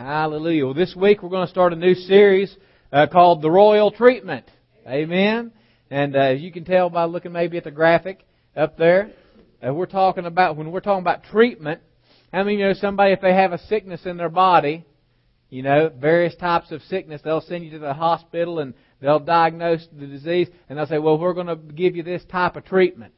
Hallelujah. Well, this week we're going to start a new series uh, called The Royal Treatment. Amen. And uh, as you can tell by looking maybe at the graphic up there, uh, we're talking about, when we're talking about treatment, how many of you know somebody, if they have a sickness in their body, you know, various types of sickness, they'll send you to the hospital and they'll diagnose the disease and they'll say, well, we're going to give you this type of treatment.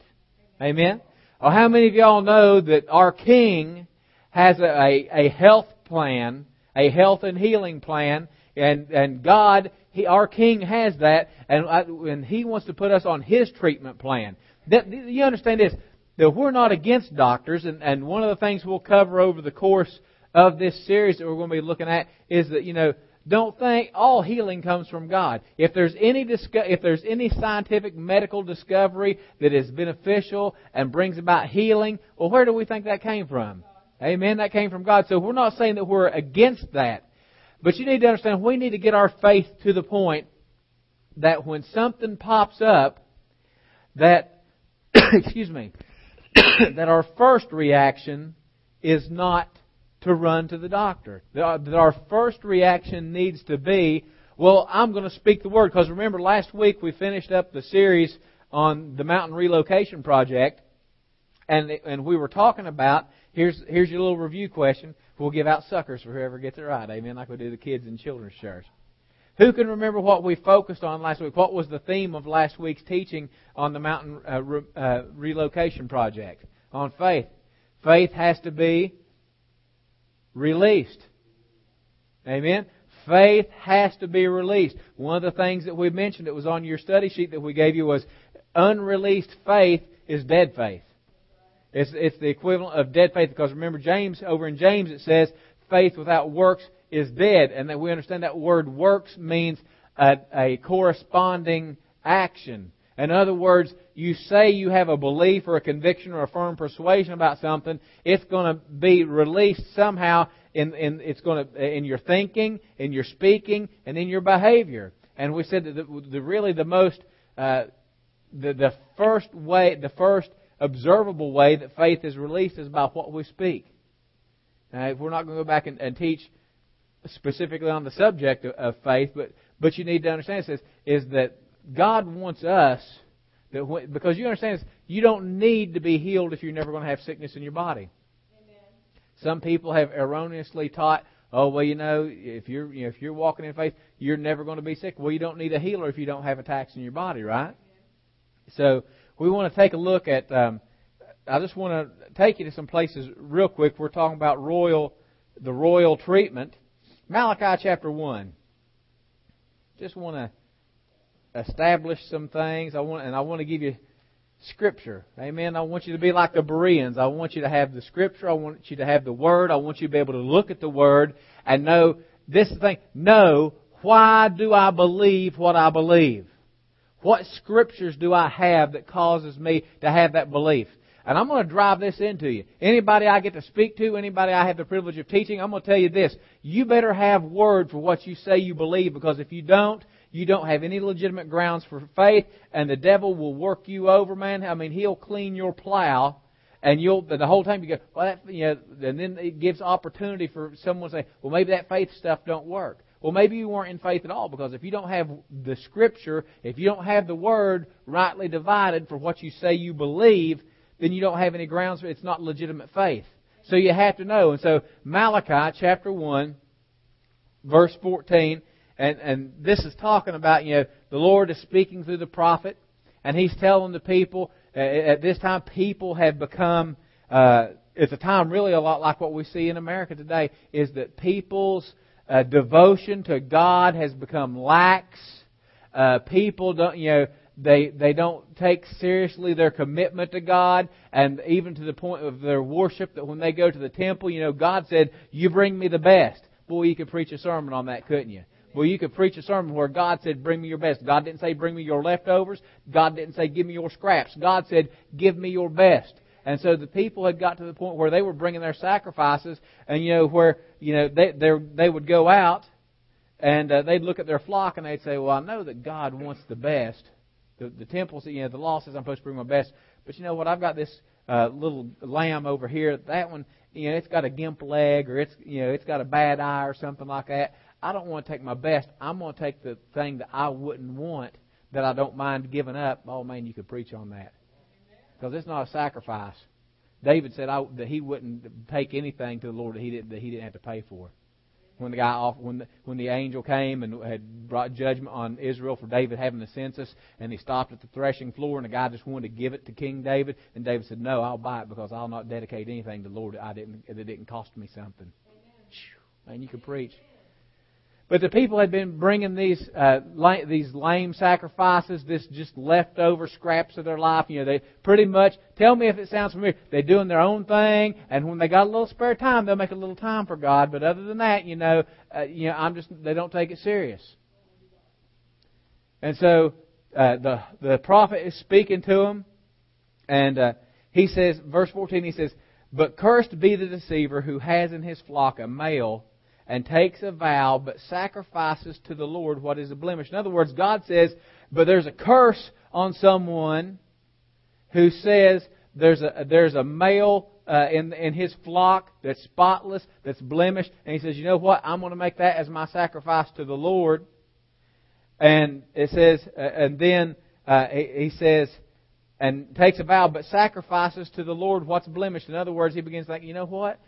Amen? Or how many of y'all know that our King has a, a, a health plan, a health and healing plan, and, and God, he, our King has that, and, I, and He wants to put us on His treatment plan. That, you understand this? That we're not against doctors, and, and one of the things we'll cover over the course of this series that we're going to be looking at is that, you know, don't think all healing comes from God. If there's any if there's any scientific medical discovery that is beneficial and brings about healing, well, where do we think that came from? Amen. That came from God. So we're not saying that we're against that. But you need to understand we need to get our faith to the point that when something pops up, that, excuse me, that our first reaction is not to run to the doctor. That our first reaction needs to be, well, I'm going to speak the word. Because remember, last week we finished up the series on the mountain relocation project, and and we were talking about Here's, here's your little review question. We'll give out suckers for whoever gets it right. Amen. Like we do the kids in children's church. Who can remember what we focused on last week? What was the theme of last week's teaching on the mountain uh, re, uh, relocation project? On faith. Faith has to be released. Amen. Faith has to be released. One of the things that we mentioned that was on your study sheet that we gave you was unreleased faith is dead faith. It's, it's the equivalent of dead faith because remember James, over in James it says faith without works is dead. And that we understand that word works means a, a corresponding action. In other words, you say you have a belief or a conviction or a firm persuasion about something, it's going to be released somehow in, in, it's going to, in your thinking, in your speaking, and in your behavior. And we said that the, the really the most, uh, the, the first way, the first observable way that faith is released is by what we speak. Now, if we're not going to go back and, and teach specifically on the subject of, of, faith, but but you need to understand this is that God wants us that when, because you understand this, you don't need to be healed if you're never going to have sickness in your body. Amen. Some people have erroneously taught, oh well, you know, if you're you know, if you're walking in faith, you're never going to be sick. Well, you don't need a healer if you don't have attacks in your body, right? Amen. So we want to take a look at. Um, I just want to take you to some places real quick. We're talking about royal, the royal treatment. Malachi chapter one. Just want to establish some things. I want, and I want to give you Scripture. Amen. I want you to be like the Bereans. I want you to have the Scripture. I want you to have the Word. I want you to be able to look at the Word and know this thing. Know why do I believe what I believe? What scriptures do I have that causes me to have that belief? And I'm going to drive this into you. Anybody I get to speak to, anybody I have the privilege of teaching, I'm going to tell you this. You better have word for what you say you believe because if you don't, you don't have any legitimate grounds for faith and the devil will work you over, man. I mean, he'll clean your plow and you'll, the whole time you go, well, that, you know, and then it gives opportunity for someone to say, well, maybe that faith stuff don't work. Well, maybe you weren't in faith at all because if you don't have the Scripture, if you don't have the Word rightly divided for what you say you believe, then you don't have any grounds for it. It's not legitimate faith. So you have to know. And so Malachi chapter 1, verse 14, and, and this is talking about, you know, the Lord is speaking through the prophet, and he's telling the people, uh, at this time, people have become, uh, it's a time really a lot like what we see in America today, is that people's uh, devotion to God has become lax. Uh, people don't, you know, they they don't take seriously their commitment to God, and even to the point of their worship that when they go to the temple, you know, God said, "You bring me the best." Boy, you could preach a sermon on that, couldn't you? Well, you could preach a sermon where God said, Bring me your best. God didn't say, Bring me your leftovers. God didn't say, Give me your scraps. God said, Give me your best. And so the people had got to the point where they were bringing their sacrifices, and you know where you know they they would go out, and uh, they'd look at their flock and they'd say, "Well, I know that God wants the best." The the temple, you know, the law says I'm supposed to bring my best, but you know what? I've got this uh, little lamb over here. That one, you know, it's got a gimp leg or it's, you know, it's got a bad eye or something like that. I don't want to take my best. I'm going to take the thing that I wouldn't want that I don't mind giving up. Oh man, you could preach on that because it's not a sacrifice. David said I, that he wouldn't take anything to the Lord that he didn't that he didn't have to pay for when the guy off when the, when the angel came and had brought judgment on Israel for David having the census, and he stopped at the threshing floor, and the guy just wanted to give it to King David, and David said, "No, I'll buy it because I'll not dedicate anything to the Lord that I didn't that didn't cost me something." Man, you can preach. But the people had been bringing these uh, these lame sacrifices, this just leftover scraps of their life. You know, they pretty much tell me if it sounds familiar. They're doing their own thing, and when they got a little spare time, they'll make a little time for God. But other than that, you know, uh, you know, I'm just they don't take it serious. And so uh, the the prophet is speaking to them, and uh, he says, verse 14, he says, "But cursed be the deceiver who has in his flock a male." And takes a vow, but sacrifices to the Lord what is a blemish. In other words, God says, but there's a curse on someone who says there's a, there's a male uh, in, in his flock that's spotless, that's blemished, and he says, you know what? I'm going to make that as my sacrifice to the Lord. And it says, uh, and then uh, he, he says, and takes a vow, but sacrifices to the Lord what's blemished. In other words, he begins to think, you know what?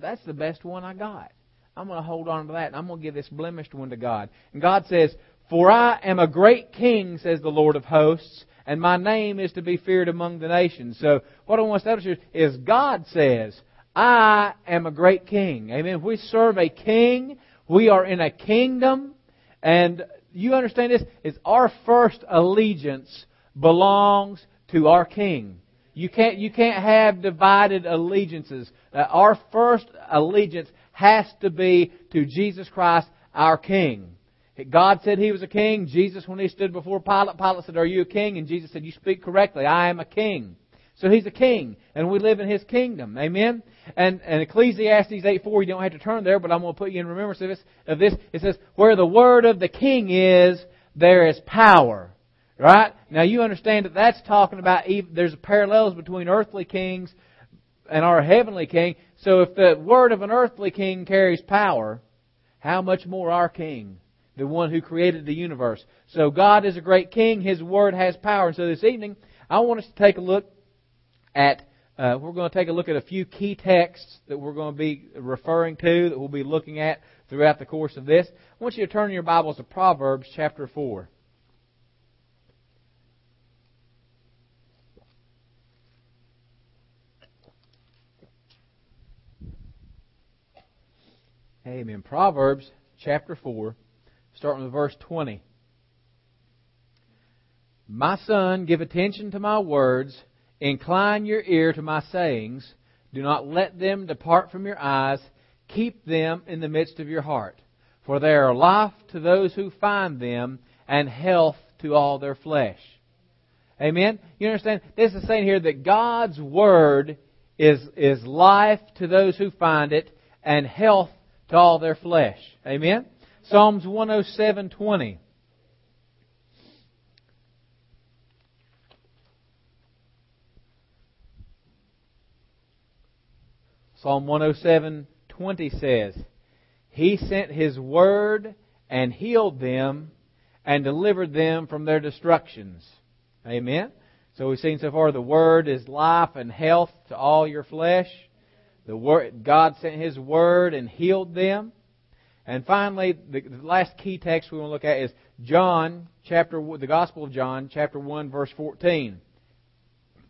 That's the best one I got. I'm going to hold on to that and I'm going to give this blemished one to God. And God says, For I am a great king, says the Lord of hosts, and my name is to be feared among the nations. So what I want to establish is God says, I am a great king. Amen. If we serve a king, we are in a kingdom, and you understand this? Is our first allegiance belongs to our king. You can't, you can't have divided allegiances. Uh, our first allegiance has to be to Jesus Christ, our King. God said he was a king. Jesus, when he stood before Pilate, Pilate said, Are you a king? And Jesus said, You speak correctly. I am a king. So he's a king, and we live in his kingdom. Amen? And, and Ecclesiastes 8 4, you don't have to turn there, but I'm going to put you in remembrance of this, of this. It says, Where the word of the king is, there is power. Right? Now you understand that that's talking about, there's parallels between earthly kings and our heavenly king. So if the word of an earthly king carries power, how much more our king, the one who created the universe. So God is a great king. His word has power. And so this evening, I want us to take a look at, uh, we're going to take a look at a few key texts that we're going to be referring to, that we'll be looking at throughout the course of this. I want you to turn your Bibles to Proverbs chapter 4. Amen. Proverbs chapter 4, starting with verse 20. My son, give attention to my words, incline your ear to my sayings, do not let them depart from your eyes, keep them in the midst of your heart. For they are life to those who find them, and health to all their flesh. Amen? You understand? This is saying here that God's Word is, is life to those who find it, and health to all their flesh. Amen? Psalms 107.20. Psalm 107.20 says, He sent His word and healed them and delivered them from their destructions. Amen? So we've seen so far the word is life and health to all your flesh. The word, God sent His Word and healed them. And finally, the, the last key text we want to look at is John chapter, the Gospel of John, chapter 1, verse 14.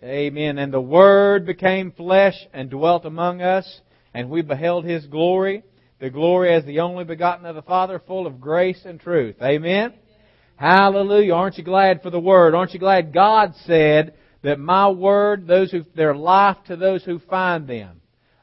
Amen. And the Word became flesh and dwelt among us, and we beheld His glory, the glory as the only begotten of the Father, full of grace and truth. Amen. Hallelujah. Aren't you glad for the Word? Aren't you glad God said that my Word, those who, their life to those who find them.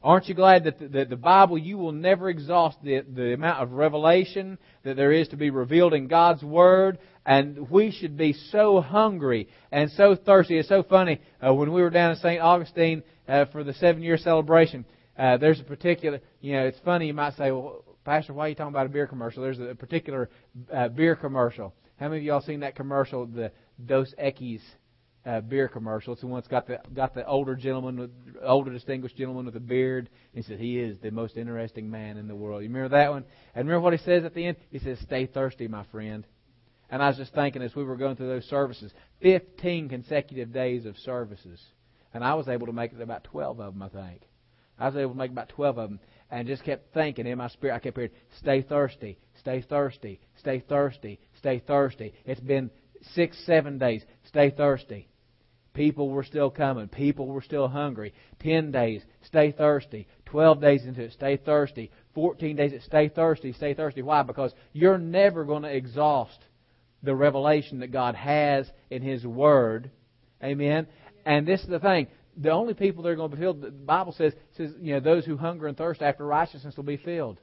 Aren't you glad that the, that the Bible, you will never exhaust the, the amount of revelation that there is to be revealed in God's Word? And we should be so hungry and so thirsty. It's so funny. Uh, when we were down in St. Augustine uh, for the seven year celebration, uh, there's a particular, you know, it's funny. You might say, well, Pastor, why are you talking about a beer commercial? There's a particular uh, beer commercial. How many of y'all seen that commercial, the Dos Equis uh, beer commercial. It's the one that's got the got the older gentleman, with, older distinguished gentleman with a beard. He said he is the most interesting man in the world. You remember that one? And remember what he says at the end? He says, "Stay thirsty, my friend." And I was just thinking as we were going through those services, 15 consecutive days of services, and I was able to make it about 12 of them, I think. I was able to make about 12 of them, and just kept thinking in my spirit. I kept hearing, "Stay thirsty, stay thirsty, stay thirsty, stay thirsty." It's been six, seven days. Stay thirsty. People were still coming. People were still hungry. Ten days, stay thirsty. Twelve days into it, stay thirsty. Fourteen days, stay thirsty, stay thirsty. Why? Because you're never going to exhaust the revelation that God has in His Word. Amen. And this is the thing. The only people that are going to be filled, the Bible says, says, you know, those who hunger and thirst after righteousness will be filled.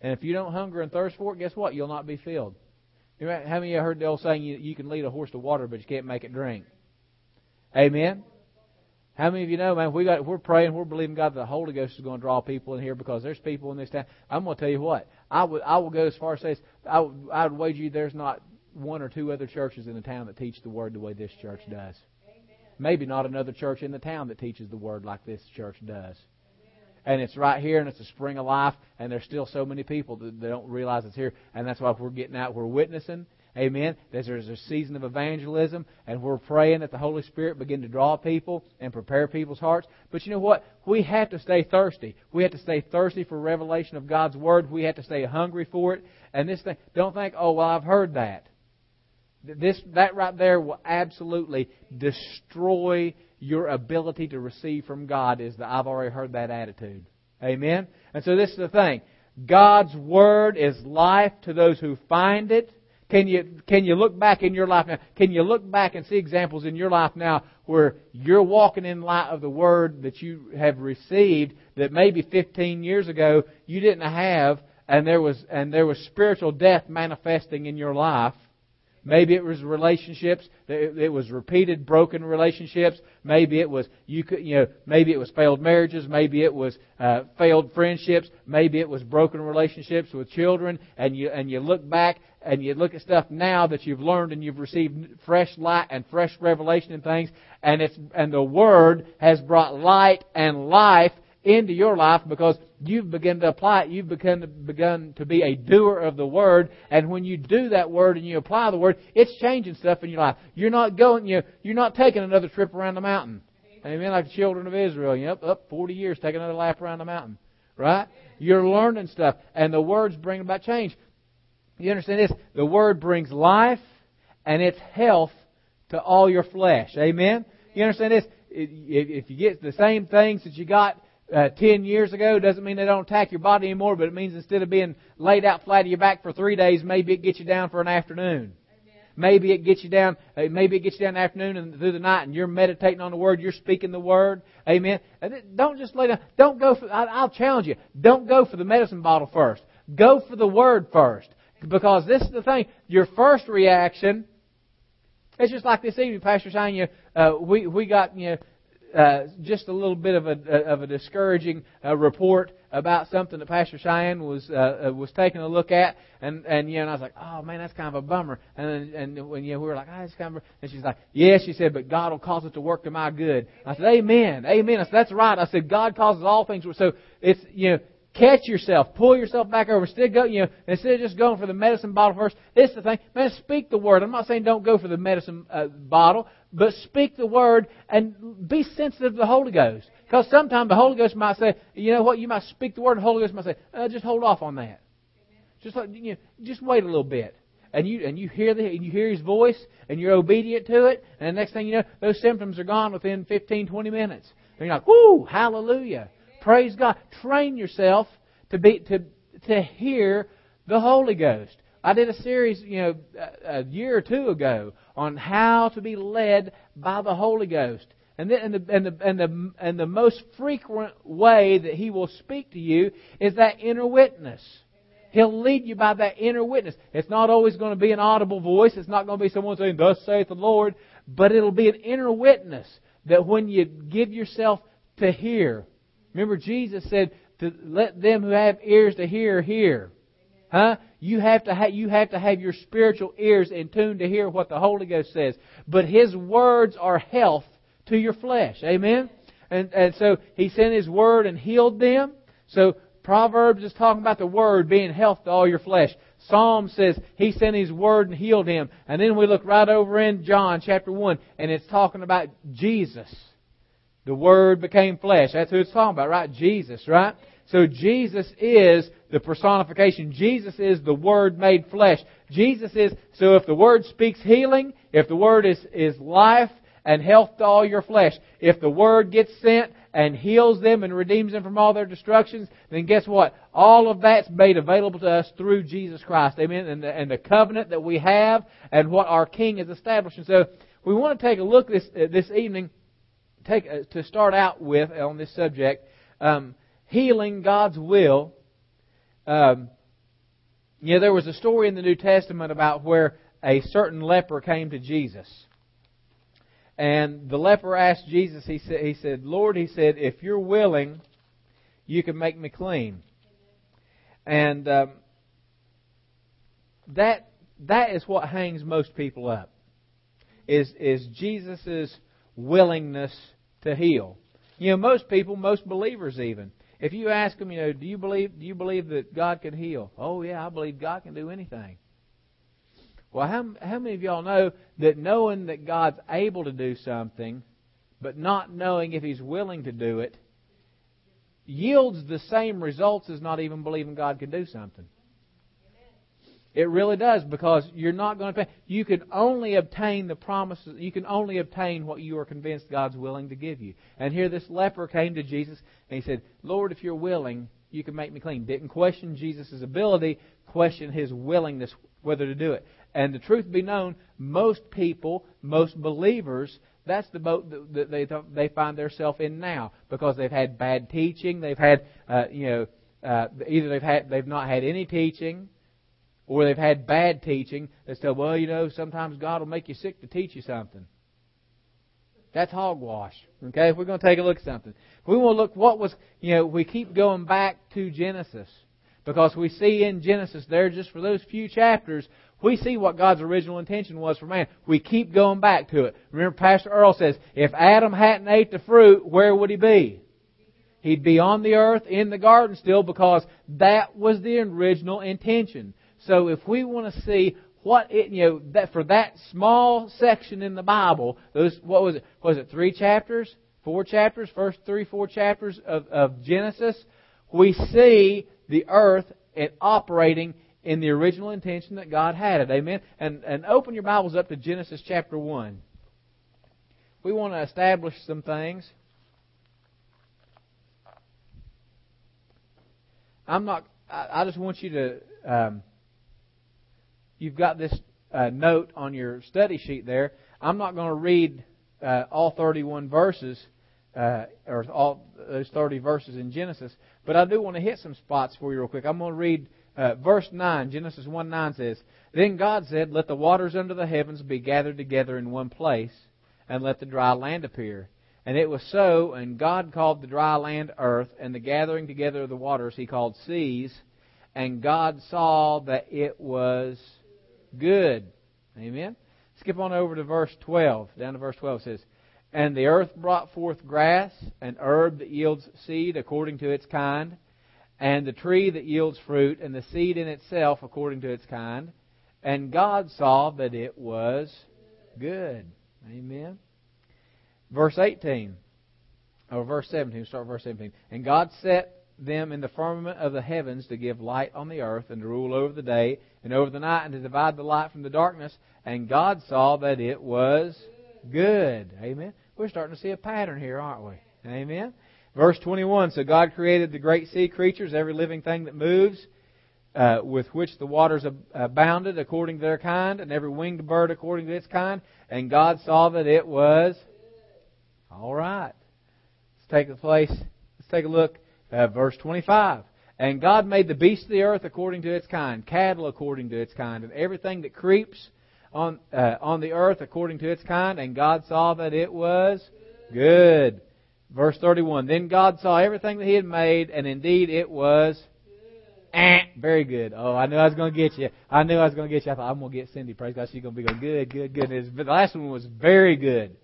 And if you don't hunger and thirst for it, guess what? You'll not be filled. How many of you heard the old saying, you, you can lead a horse to water, but you can't make it drink? Amen. How many of you know, man? We got we're praying, we're believing God that the Holy Ghost is going to draw people in here because there's people in this town. I'm going to tell you what. I would I will go as far as say I would, I would wager you there's not one or two other churches in the town that teach the word the way this church does. Maybe not another church in the town that teaches the word like this church does. And it's right here, and it's a spring of life, and there's still so many people that, that don't realize it's here. And that's why we're getting out, we're witnessing, Amen. There's a season of evangelism, and we're praying that the Holy Spirit begin to draw people and prepare people's hearts. But you know what? We have to stay thirsty. We have to stay thirsty for revelation of God's Word. We have to stay hungry for it. And this thing, don't think, oh, well, I've heard that. This, that right there will absolutely destroy your ability to receive from God is that I've already heard that attitude. Amen? And so this is the thing. God's Word is life to those who find it can you, can you look back in your life now? Can you look back and see examples in your life now where you're walking in light of the Word that you have received that maybe 15 years ago you didn't have and there was, and there was spiritual death manifesting in your life? Maybe it was relationships. It was repeated broken relationships. Maybe it was you could you know maybe it was failed marriages. Maybe it was uh, failed friendships. Maybe it was broken relationships with children. And you and you look back and you look at stuff now that you've learned and you've received fresh light and fresh revelation and things. And it's and the Word has brought light and life into your life because you've begun to apply it. You've begun to, begun to be a doer of the Word. And when you do that Word and you apply the Word, it's changing stuff in your life. You're not going, you, you're not taking another trip around the mountain. Amen. Like the children of Israel. You know, up, up 40 years, take another lap around the mountain. Right? You're learning stuff. And the Word's bringing about change. You understand this? The Word brings life and it's health to all your flesh. Amen? You understand this? If you get the same things that you got uh, 10 years ago doesn't mean they don't attack your body anymore, but it means instead of being laid out flat on your back for three days, maybe it gets you down for an afternoon. Maybe it gets you down. Uh, maybe it gets you down the afternoon and through the night, and you're meditating on the word. You're speaking the word. Amen. Don't just lay down. Don't go for. I'll challenge you. Don't go for the medicine bottle first. Go for the word first, because this is the thing. Your first reaction. It's just like this evening, Pastor saying you. Uh, we we got you know uh, just a little bit of a of a discouraging uh, report about something that Pastor Cheyenne was uh, uh, was taking a look at, and and you know, and I was like, oh man, that's kind of a bummer. And and when you know, we were like, oh, it's kind of, and she's like, yes, she said, but God will cause it to work to my good. I said, Amen, Amen. I said, that's right. I said, God causes all things. So it's you know, catch yourself, pull yourself back over, instead go, you know, instead of just going for the medicine bottle first. This is the thing, man. Speak the word. I'm not saying don't go for the medicine uh, bottle, but speak the word and be sensitive to the Holy Ghost. Because sometimes the Holy Ghost might say, you know what, you might speak the word, the Holy Ghost might say, uh, just hold off on that. Just like, you know, just wait a little bit. And you and you hear the and you hear his voice and you're obedient to it, and the next thing you know, those symptoms are gone within 15, 20 minutes. And you're like, whoo, hallelujah. Praise God. Train yourself to be to to hear the Holy Ghost. I did a series, you know, a year or two ago on how to be led by the Holy Ghost. And the, and the, and the, and the, and the most frequent way that He will speak to you is that inner witness. He'll lead you by that inner witness. It's not always going to be an audible voice. It's not going to be someone saying, Thus saith the Lord. But it'll be an inner witness that when you give yourself to hear. Remember, Jesus said, to let them who have ears to hear, hear. Huh? You have to have, you have to have your spiritual ears in tune to hear what the Holy Ghost says. But His words are health to your flesh. Amen? And, and so He sent His word and healed them. So Proverbs is talking about the word being health to all your flesh. Psalm says He sent His word and healed him. And then we look right over in John chapter 1 and it's talking about Jesus. The Word became flesh. That's who it's talking about, right? Jesus, right? So Jesus is the personification. Jesus is the Word made flesh. Jesus is, so if the Word speaks healing, if the Word is, is life and health to all your flesh, if the Word gets sent and heals them and redeems them from all their destructions, then guess what? All of that's made available to us through Jesus Christ. Amen? And the, and the covenant that we have and what our King is establishing. So we want to take a look this, uh, this evening take uh, to start out with on this subject, um, healing God's will. Um, yeah, there was a story in the New Testament about where a certain leper came to Jesus. And the leper asked Jesus, he said, he said, Lord, he said, if you're willing, you can make me clean. And um, that that is what hangs most people up. Is is Jesus' willingness to heal. You know, most people, most believers even, if you ask them, you know, do you believe do you believe that God can heal? Oh yeah, I believe God can do anything. Well, how how many of y'all know that knowing that God's able to do something, but not knowing if He's willing to do it, yields the same results as not even believing God can do something? It really does because you're not going to pay. You can only obtain the promises. You can only obtain what you are convinced God's willing to give you. And here this leper came to Jesus and he said, Lord, if you're willing, you can make me clean. Didn't question Jesus' ability, question his willingness whether to do it. And the truth be known, most people, most believers, that's the boat that they they find themselves in now because they've had bad teaching. They've had, uh, you know, uh, either they've had they've not had any teaching or they've had bad teaching that said, well, you know, sometimes God will make you sick to teach you something. That's hogwash. Okay, we're going to take a look at something, we want to look what was, you know, we keep going back to Genesis because we see in Genesis there just for those few chapters we see what God's original intention was for man. We keep going back to it. Remember, Pastor Earl says, if Adam hadn't ate the fruit, where would he be? He'd be on the earth in the garden still because that was the original intention. So if we want to see what it, you know, that for that small section in the Bible, those, what was it? Was it three chapters? Four chapters? First three, four chapters of, of Genesis? We see the earth operating in the original intention that God had it. Amen? And, and open your Bibles up to Genesis chapter 1. We want to establish some things. I'm not, I, I just want you to, um, you've got this uh, note on your study sheet there. I'm not going to read uh, all 31 verses uh, or all those 30 verses in Genesis, but I do want to hit some spots for you real quick. I'm going to read uh, verse 9. Genesis 1 9 says, Then God said, Let the waters under the heavens be gathered together in one place, and let the dry land appear. And it was so, and God called the dry land earth, and the gathering together of the waters he called seas. And God saw that it was good. Amen. Skip on over to verse 12. Down to verse 12 says, And the earth brought forth grass, and herb that yields seed according to its kind, and the tree that yields fruit, and the seed in itself according to its kind. And God saw that it was good. Amen. Verse 18, or verse 17, start verse 17. And God set them in the firmament of the heavens to give light on the earth and to rule over the day and over the night and to divide the light from the darkness. And God saw that it was good. Amen. We're starting to see a pattern here, aren't we? Amen. Verse 21 So God created the great sea creatures, every living thing that moves, uh, with which the waters abounded according to their kind, and every winged bird according to its kind. And God saw that it was. All right. Let's take a place. Let's take a look uh, verse 25. And God made the beasts of the earth according to its kind, cattle according to its kind, and everything that creeps on uh, on the earth according to its kind. And God saw that it was good. Verse 31. Then God saw everything that He had made, and indeed it was. Eh. Very good. Oh, I knew I was going to get you. I knew I was going to get you. I thought I'm going to get Cindy. Praise God. She's going to be going good, good, good. But the last one was very good.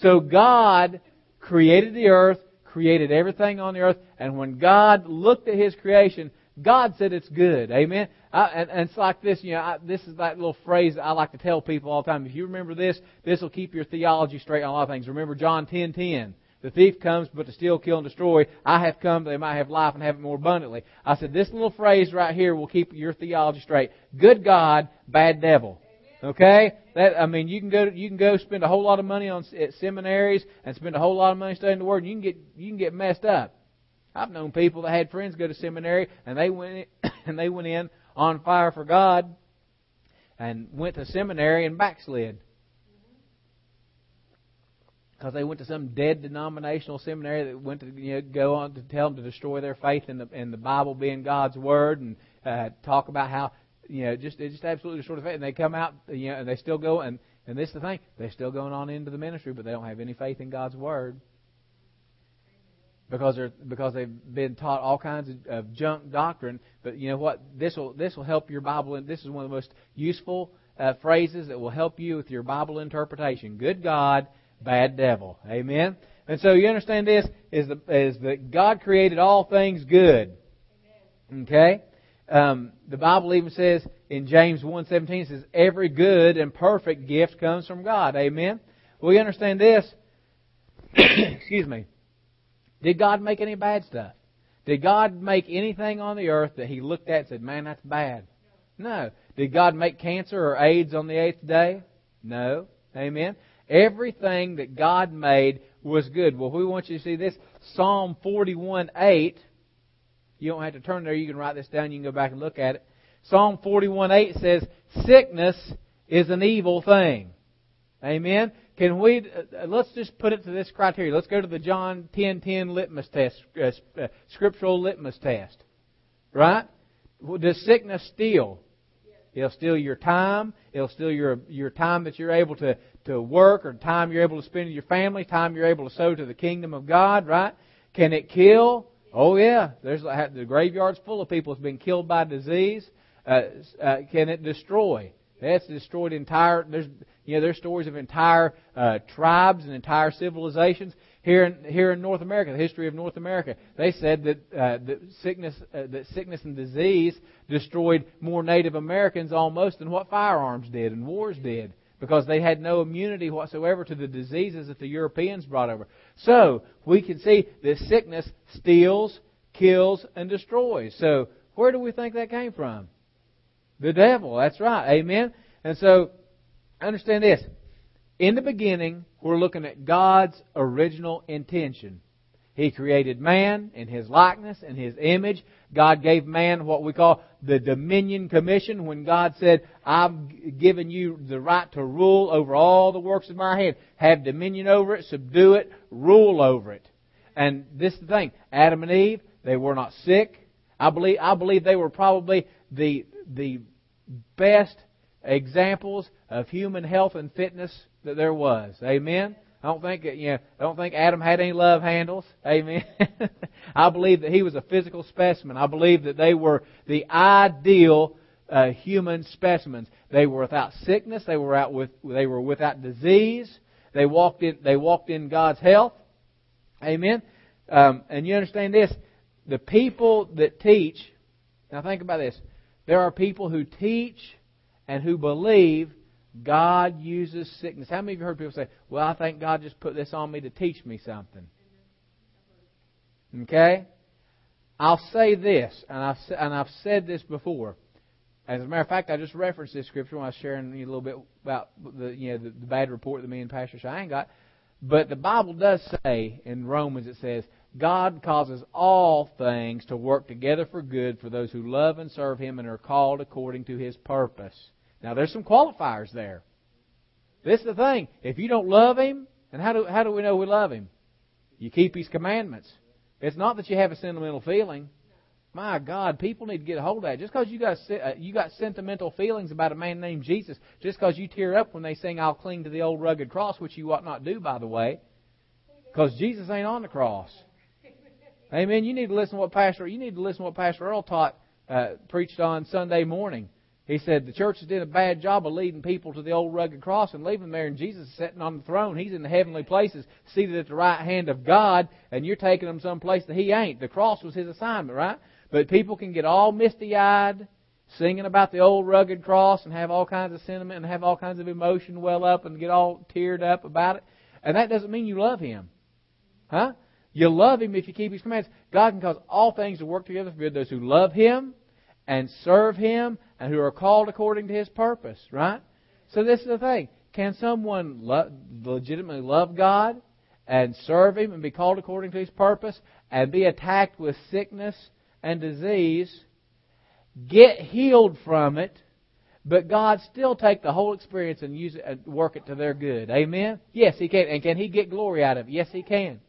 So God created the earth, created everything on the earth, and when God looked at His creation, God said it's good. Amen. I, and, and it's like this, you know, I, this is that little phrase that I like to tell people all the time. If you remember this, this will keep your theology straight on a lot of things. Remember John ten ten. The thief comes but to steal, kill, and destroy. I have come that they might have life and have it more abundantly. I said this little phrase right here will keep your theology straight. Good God, bad devil. Okay? That I mean, you can go you can go spend a whole lot of money on at seminaries and spend a whole lot of money studying the Word. And you can get you can get messed up. I've known people that had friends go to seminary and they went in, and they went in on fire for God and went to seminary and backslid because they went to some dead denominational seminary that went to you know, go on to tell them to destroy their faith in the in the Bible being God's word and uh, talk about how you know just just absolutely destroy of faith. And they come out you know and they still go and and this is the thing they're still going on into the ministry, but they don't have any faith in God's word because they're because they've been taught all kinds of, of junk doctrine. But you know what? This will this will help your Bible. And this is one of the most useful uh, phrases that will help you with your Bible interpretation. Good God bad devil. Amen. And so you understand this is the, is that God created all things good. Okay. Um, the Bible even says in James 1.17, it says, every good and perfect gift comes from God. Amen. We understand this. Excuse me. Did God make any bad stuff? Did God make anything on the earth that He looked at and said, man, that's bad? No. Did God make cancer or AIDS on the eighth day? No. Amen. Everything that God made was good. Well, we want you to see this. Psalm 41 8. You don't have to turn there. You can write this down. You can go back and look at it. Psalm 41 8 says, Sickness is an evil thing. Amen. Can we, uh, let's just put it to this criteria. Let's go to the John 10:10 litmus test, uh, uh, scriptural litmus test. Right? Does sickness steal? It'll steal your time. It'll steal your your time that you're able to to work, or time you're able to spend with your family, time you're able to sow to the kingdom of God. Right? Can it kill? Oh yeah. There's the graveyard's full of people that's been killed by disease. Uh, uh, can it destroy? That's destroyed entire. There's you know there's stories of entire uh, tribes and entire civilizations here in here in North America, the history of North America, they said that uh, that sickness uh, that sickness and disease destroyed more Native Americans almost than what firearms did and wars did because they had no immunity whatsoever to the diseases that the Europeans brought over. So we can see this sickness steals, kills, and destroys. So where do we think that came from? The devil. That's right. Amen. And so understand this. In the beginning, we're looking at God's original intention. He created man in His likeness and His image. God gave man what we call the dominion commission when God said, I've given you the right to rule over all the works of my hand. Have dominion over it, subdue it, rule over it. And this is the thing. Adam and Eve, they were not sick. I believe, I believe they were probably the, the best examples of human health and fitness that there was. Amen. I don't think you know. I don't think Adam had any love handles. Amen. I believe that he was a physical specimen. I believe that they were the ideal uh, human specimens. They were without sickness. They were out with. They were without disease. They walked in. They walked in God's health. Amen. Um, and you understand this: the people that teach. Now think about this. There are people who teach and who believe God uses sickness. How many of you heard people say, Well, I think God just put this on me to teach me something? Okay? I'll say this, and I've, and I've said this before. As a matter of fact, I just referenced this scripture when I was sharing you a little bit about the you know the, the bad report that me and Pastor Cheyenne got. But the Bible does say in Romans it says, God causes all things to work together for good for those who love and serve Him and are called according to His purpose. Now there's some qualifiers there. This is the thing. If you don't love Him, and how do, how do we know we love Him? You keep His commandments. It's not that you have a sentimental feeling. My God, people need to get a hold of that. Just because you got uh, you got sentimental feelings about a man named Jesus, just because you tear up when they sing "I'll cling to the old rugged cross," which you ought not do, by the way, because Jesus ain't on the cross. Amen. You need to listen to what Pastor. You need to listen to what Pastor Earl taught uh, preached on Sunday morning. He said the church done a bad job of leading people to the old rugged cross and leaving them there, and Jesus is sitting on the throne. He's in the heavenly places, seated at the right hand of God, and you're taking them someplace that He ain't. The cross was His assignment, right? But people can get all misty eyed, singing about the old rugged cross, and have all kinds of sentiment and have all kinds of emotion well up and get all teared up about it. And that doesn't mean you love Him. Huh? You love Him if you keep His commands. God can cause all things to work together for good those who love Him and serve Him and who are called according to His purpose, right? So this is the thing. Can someone lo- legitimately love God and serve Him and be called according to His purpose and be attacked with sickness and disease, get healed from it, but God still take the whole experience and use it and work it to their good? Amen? Yes, He can. And can He get glory out of it? Yes, He can.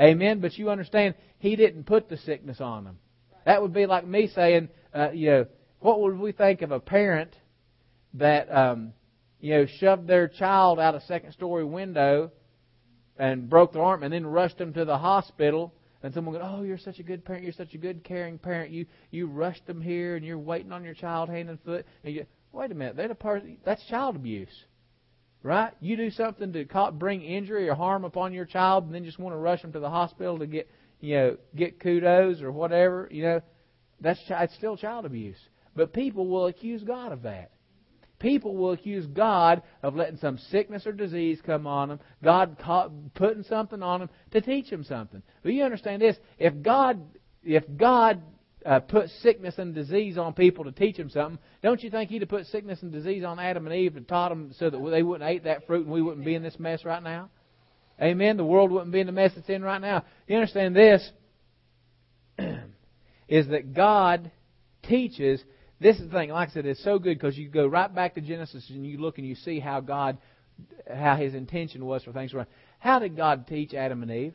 Amen? But you understand, He didn't put the sickness on them. That would be like me saying, uh, you know, what would we think of a parent that um, you know shoved their child out a second story window and broke their arm and then rushed them to the hospital and someone goes, "Oh, you're such a good parent. You're such a good caring parent. You you rushed them here and you're waiting on your child hand and foot." And you wait a minute, they're the person that's child abuse, right? You do something to bring injury or harm upon your child and then just want to rush them to the hospital to get you know get kudos or whatever. You know, that's it's still child abuse. But people will accuse God of that. People will accuse God of letting some sickness or disease come on them, God putting something on them to teach them something. But you understand this: if God, if God uh, put sickness and disease on people to teach them something, don't you think He'd have put sickness and disease on Adam and Eve and taught them so that they wouldn't eat that fruit and we wouldn't be in this mess right now? Amen. The world wouldn't be in the mess it's in right now. You understand this? is that God teaches this is the thing. Like I said, it's so good because you go right back to Genesis and you look and you see how God, how His intention was for things. How did God teach Adam and Eve?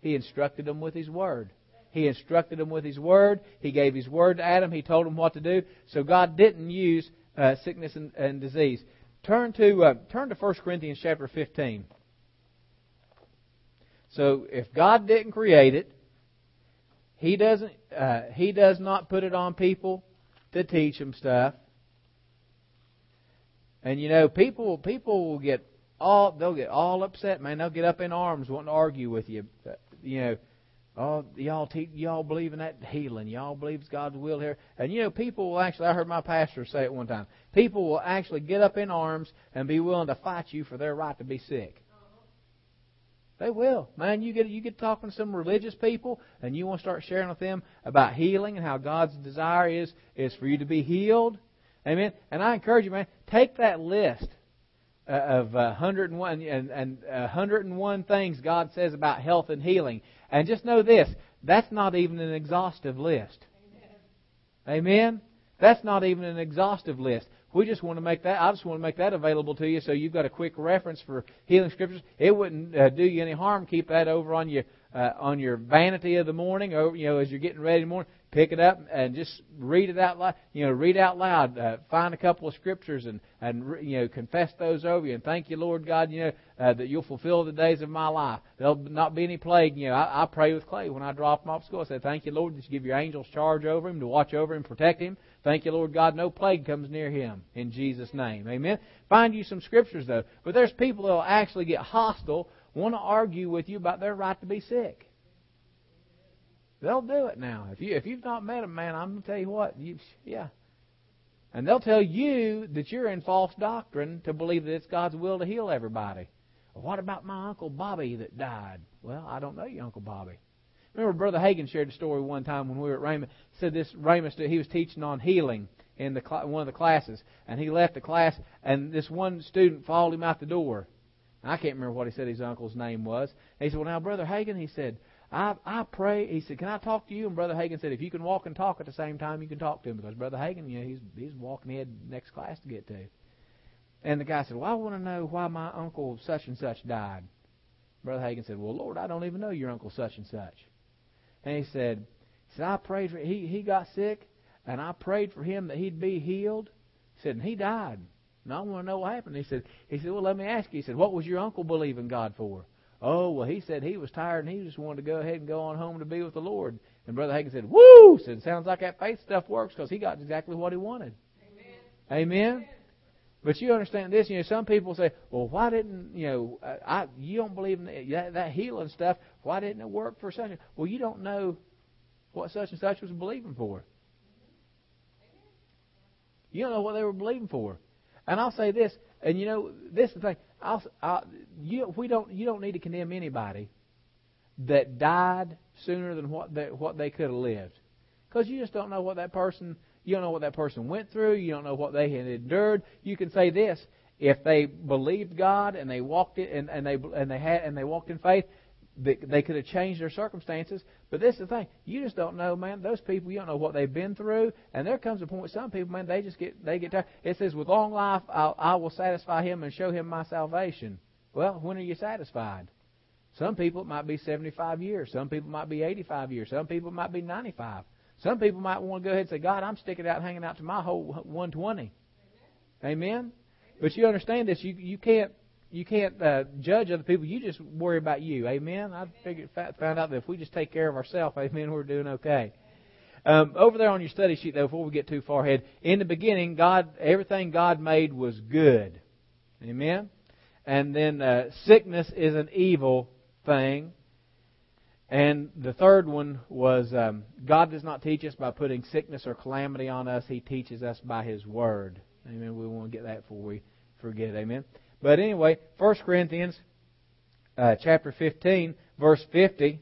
He instructed them with His Word. He instructed them with His Word. He gave His Word to Adam. He told them what to do. So God didn't use uh, sickness and, and, disease. Turn to uh, turn to 1 Corinthians chapter 15. So if God didn't create it, He doesn't. Uh, he does not put it on people to teach them stuff. And you know, people people will get all they'll get all upset, man. They'll get up in arms wanting to argue with you. You know, oh y'all te- y'all believe in that healing. Y'all believe it's God's will here. And you know, people will actually. I heard my pastor say it one time. People will actually get up in arms and be willing to fight you for their right to be sick. They will. Man, you get you get talking to some religious people and you want to start sharing with them about healing and how God's desire is is for you to be healed. Amen. And I encourage you, man, take that list uh, of uh, 101 and, and uh, 101 things God says about health and healing, and just know this: that's not even an exhaustive list. Amen. Amen. That's not even an exhaustive list. We just want to make that. I just want to make that available to you, so you've got a quick reference for healing scriptures. It wouldn't uh, do you any harm. Keep that over on your uh, on your vanity of the morning, or you know, as you're getting ready in the morning pick it up and just read it out loud. You know, read out loud. Uh, find a couple of scriptures and and you know confess those over you. And thank you, Lord God. You know uh, that you'll fulfill the days of my life. There'll not be any plague. You know, I, I pray with Clay when I drop him off school. I say, thank you, Lord, that you give your angels charge over him to watch over him, protect him. Thank you, Lord God. No plague comes near him in Jesus' name. Amen. Find you some scriptures though. But there's people that'll actually get hostile, want to argue with you about their right to be sick. They'll do it now. If you if you've not met them, man, I'm gonna tell you what. You, yeah, and they'll tell you that you're in false doctrine to believe that it's God's will to heal everybody. What about my uncle Bobby that died? Well, I don't know your uncle Bobby. Remember, Brother Hagin shared a story one time when we were at Rhema. Said this Rhema he was teaching on healing in the one of the classes, and he left the class, and this one student followed him out the door. I can't remember what he said his uncle's name was. And he said, "Well, now, Brother Hagin," he said, I I pray. He said, "Can I talk to you?" And Brother Hagin said, "If you can walk and talk at the same time, you can talk to him because Brother Hagin, you know, he's he's walking ahead next class to get to." And the guy said, "Well, I want to know why my uncle such and such died." Brother Hagin said, "Well, Lord, I don't even know your uncle such and such." And he said, "He said I prayed for he he got sick, and I prayed for him that he'd be healed." He said, "And he died." And I want to know what happened. He said, "He said, well, let me ask you." He said, "What was your uncle believing God for?" Oh, well, he said he was tired and he just wanted to go ahead and go on home to be with the Lord. And Brother Hagin said, Woo! Said, sounds like that faith stuff works because he got exactly what he wanted. Amen. Amen. But you understand this, you know, some people say, well, why didn't, you know, I, you don't believe in that, that healing stuff. Why didn't it work for such a, well, you don't know what such and such was believing for. You don't know what they were believing for. And I'll say this, and you know, this is the thing. I'll, I'll, you, we don't, you don't need to condemn anybody that died sooner than what they, what they could have lived, because you just don't know what that person, you don't know what that person went through. You don't know what they had endured. You can say this: if they believed God and they walked it, and, and they and they had and they walked in faith, they, could have changed their circumstances. But this is the thing: you just don't know, man. Those people, you don't know what they've been through, and there comes a point. Some people, man, they just get they get tired. It says, "With long life, I'll, I will satisfy him and show him my salvation." Well, when are you satisfied? Some people it might be 75 years. Some people might be 85 years. Some people might be 95. Some people might want to go ahead and say, "God, I'm sticking out, hanging out to my whole 120." Amen. Amen? But you understand this. You you can't you can't uh, judge other people. You just worry about you. Amen. I figured found out that if we just take care of ourselves, amen, we're doing okay. Um, over there on your study sheet, though, before we get too far ahead, in the beginning, God, everything God made was good. Amen. And then uh, sickness is an evil thing. And the third one was um, God does not teach us by putting sickness or calamity on us. He teaches us by His Word. Amen. We want to get that before we forget. Amen. But anyway, 1 Corinthians uh, chapter 15, verse 50.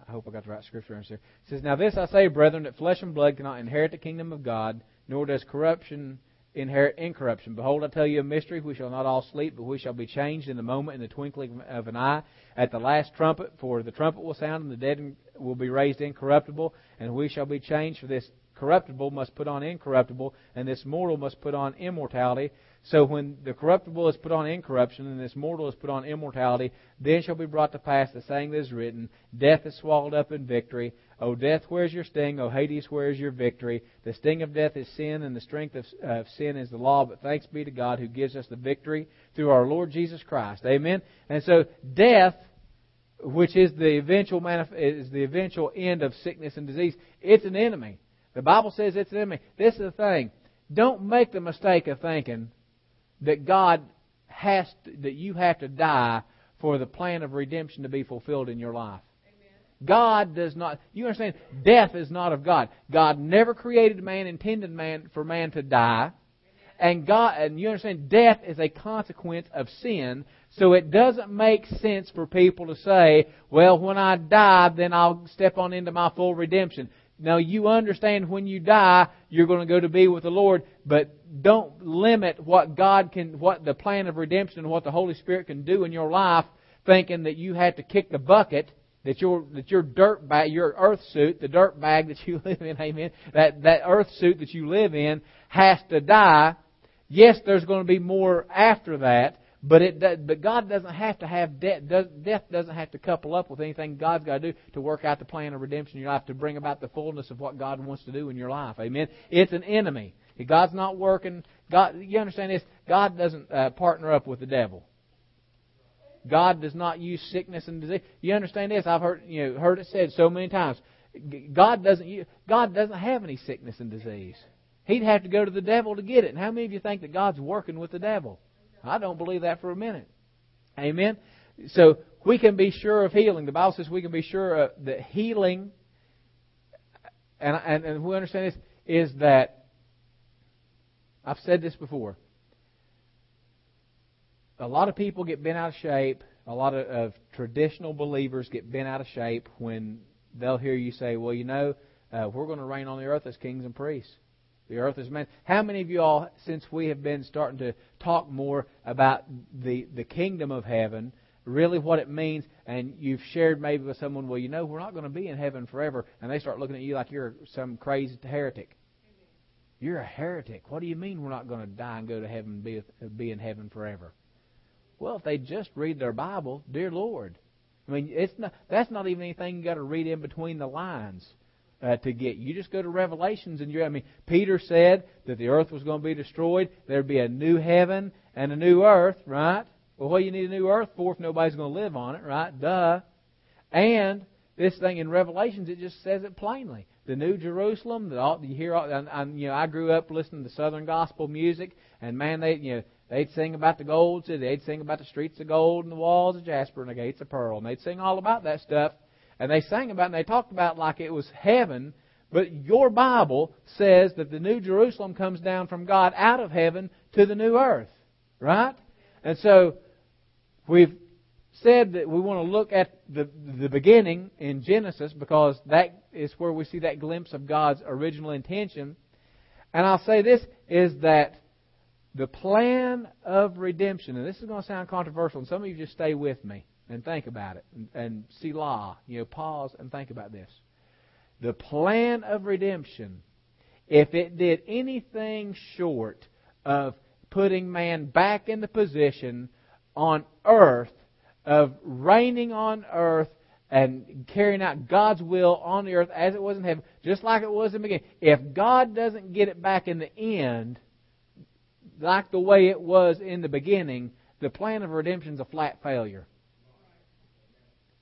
I hope I got the right scripture answer. It says, Now this I say, brethren, that flesh and blood cannot inherit the kingdom of God, nor does corruption inherit incorruption. Behold, I tell you a mystery. We shall not all sleep, but we shall be changed in the moment, in the twinkling of an eye, at the last trumpet. For the trumpet will sound, and the dead will be raised incorruptible, and we shall be changed. For this corruptible must put on incorruptible, and this mortal must put on immortality. So when the corruptible is put on incorruption, and this mortal is put on immortality, then shall be brought to pass the saying that is written, Death is swallowed up in victory. O death, where is your sting? O Hades, where is your victory? The sting of death is sin, and the strength of, of sin is the law. But thanks be to God who gives us the victory through our Lord Jesus Christ. Amen. And so death which is the eventual manif- is the eventual end of sickness and disease. It's an enemy. The Bible says it's an enemy. This is the thing. Don't make the mistake of thinking that God has to, that you have to die for the plan of redemption to be fulfilled in your life. God does not. You understand? Death is not of God. God never created man, intended man for man to die, and God. And you understand? Death is a consequence of sin. So it doesn't make sense for people to say, "Well, when I die, then I'll step on into my full redemption." Now you understand when you die, you're going to go to be with the Lord, but don't limit what God can, what the plan of redemption and what the Holy Spirit can do in your life, thinking that you have to kick the bucket, that your that your dirt bag, your earth suit, the dirt bag that you live in, amen, that that earth suit that you live in has to die. Yes, there's going to be more after that, but it does, but God doesn't have to have death. Does, death doesn't have to couple up with anything God's got to do to work out the plan of redemption in your life to bring about the fullness of what God wants to do in your life. Amen. It's an enemy. God's not working. God, you understand this? God doesn't uh, partner up with the devil. God does not use sickness and disease. You understand this? I've heard you know heard it said so many times. God doesn't God doesn't have any sickness and disease. He'd have to go to the devil to get it. And how many of you think that God's working with the devil? I don't believe that for a minute. Amen. So we can be sure of healing. The Bible says we can be sure of that healing, and, and, and we understand this, is that, I've said this before, a lot of people get bent out of shape. A lot of, of traditional believers get bent out of shape when they'll hear you say, well, you know, uh, we're going to reign on the earth as kings and priests. The earth is man. How many of you all, since we have been starting to talk more about the, the kingdom of heaven, really what it means, and you've shared maybe with someone, well, you know, we're not going to be in heaven forever, and they start looking at you like you're some crazy heretic. You're a heretic. What do you mean we're not going to die and go to heaven and be, be in heaven forever? Well, if they just read their Bible, dear Lord. I mean, it's not, that's not even anything you got to read in between the lines uh, to get. You just go to Revelations and you I mean, Peter said that the earth was going to be destroyed. There'd be a new heaven and a new earth, right? Well, what do you need a new earth for if nobody's going to live on it, right? Duh. And this thing in Revelations, it just says it plainly. The New Jerusalem, that all, you hear, all, and, and, you know, I grew up listening to Southern gospel music, and man, they, you know, they'd sing about the gold city, they'd sing about the streets of gold and the walls of jasper and the gates of pearl, and they'd sing all about that stuff, and they sang about it, and they talked about it like it was heaven, but your Bible says that the New Jerusalem comes down from God out of heaven to the new earth, right? And so we've said that we want to look at the, the beginning in Genesis because that is where we see that glimpse of God's original intention. And I'll say this is that the plan of redemption, and this is going to sound controversial, and some of you just stay with me and think about it and, and Selah, you know, pause and think about this. The plan of redemption, if it did anything short of putting man back in the position on earth of reigning on earth and carrying out God's will on the earth as it was in heaven, just like it was in the beginning. If God doesn't get it back in the end, like the way it was in the beginning, the plan of redemption is a flat failure.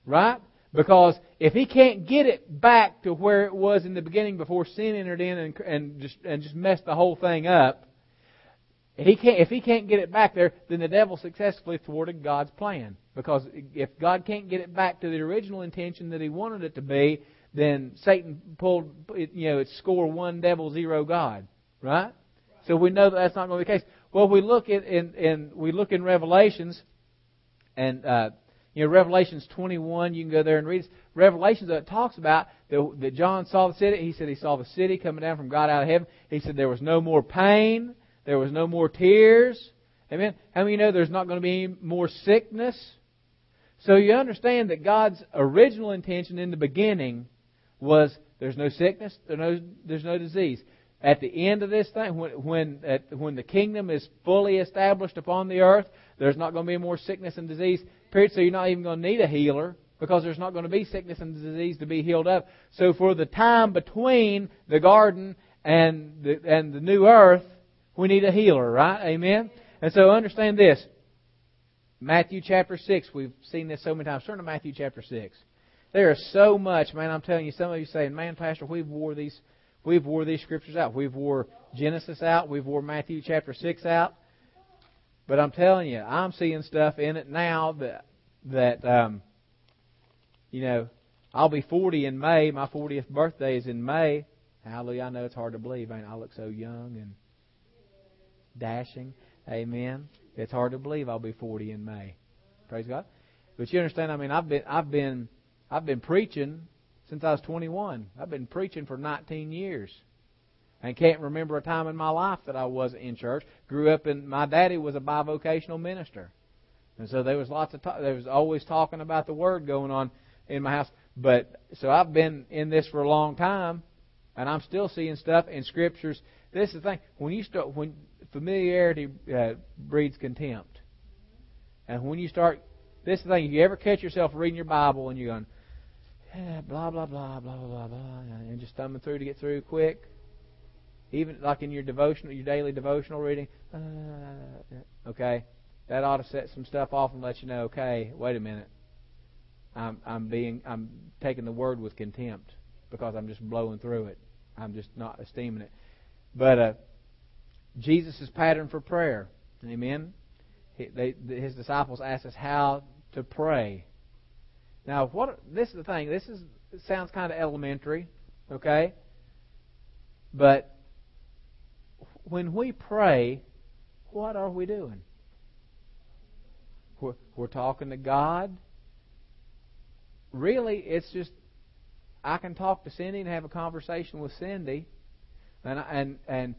Right? Because if he can't get it back to where it was in the beginning before sin entered in and, and just and just messed the whole thing up, he can't, if he can't get it back there, then the devil successfully thwarted God's plan. Because if God can't get it back to the original intention that he wanted it to be, then Satan pulled, you know, it's score one devil, zero God. Right? So we know that that's not going to be the case. Well, we look at in, in we look in Revelations, and uh, you know Revelations 21. You can go there and read. Revelations that talks about that, that John saw the city. He said he saw the city coming down from God out of heaven. He said there was no more pain. There was no more tears. Amen. How many know there's not going to be any more sickness? So you understand that God's original intention in the beginning was there's no sickness, there's no, there's no disease. At the end of this thing, when when, at, when the kingdom is fully established upon the earth, there's not going to be more sickness and disease. Period. So you're not even going to need a healer because there's not going to be sickness and disease to be healed up. So for the time between the garden and the, and the new earth, we need a healer, right? Amen? And so understand this. Matthew chapter 6, we've seen this so many times. Turn to Matthew chapter 6. There is so much, man, I'm telling you, some of you saying, man, Pastor, we've wore these, we've wore these scriptures out. We've wore Genesis out. We've wore Matthew chapter 6 out. But I'm telling you, I'm seeing stuff in it now that, that, um, you know, I'll be 40 in May. My 40th birthday is in May. Hallelujah. I know it's hard to believe. Man, I look so young and dashing. Amen. It's hard to believe I'll be 40 in May. Praise God. But you understand, I mean, I've been, I've been, I've been preaching since I was 21. I've been preaching for 19 years. And can't remember a time in my life that I wasn't in church. Grew up in, my daddy was a bivocational minister. And so there was lots of talk, there was always talking about the word going on in my house. But, so I've been in this for a long time, and I'm still seeing stuff in scriptures. This is the thing. When you start, when, familiarity uh, breeds contempt. And when you start, this is the thing, if you ever catch yourself reading your Bible and you're going, yeah, blah, blah, blah, blah, blah, blah, blah, and just thumbing through to get through quick, even like in your devotional, your daily devotional reading, uh, okay, that ought to set some stuff off and let you know, okay, wait a minute, I'm, I'm being, I'm taking the word with contempt because I'm just blowing through it. I'm just not esteeming it. But uh, Jesus' pattern for prayer. Amen. He, they, his disciples asked us how to pray. Now, what this is the thing. This is sounds kind of elementary, okay? But when we pray, what are we doing? We're, we're talking to God. Really, it's just I can talk to Cindy and have a conversation with Cindy, and and and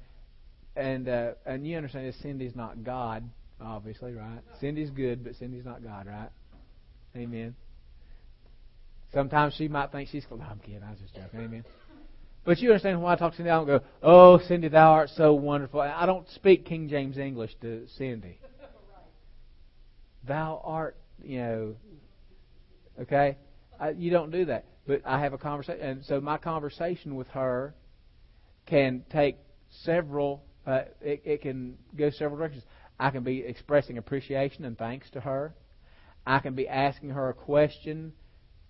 and uh, and you understand that Cindy's not God, obviously, right? Cindy's good, but Cindy's not God, right? Amen. Sometimes she might think she's. I'm kidding. I was just joking. Amen. But you understand why I talk to Cindy. I don't go, "Oh, Cindy, thou art so wonderful." I don't speak King James English to Cindy. Thou art, you know. Okay, I, you don't do that. But I have a conversation, and so my conversation with her can take several uh, it, it can go several directions. I can be expressing appreciation and thanks to her. I can be asking her a question.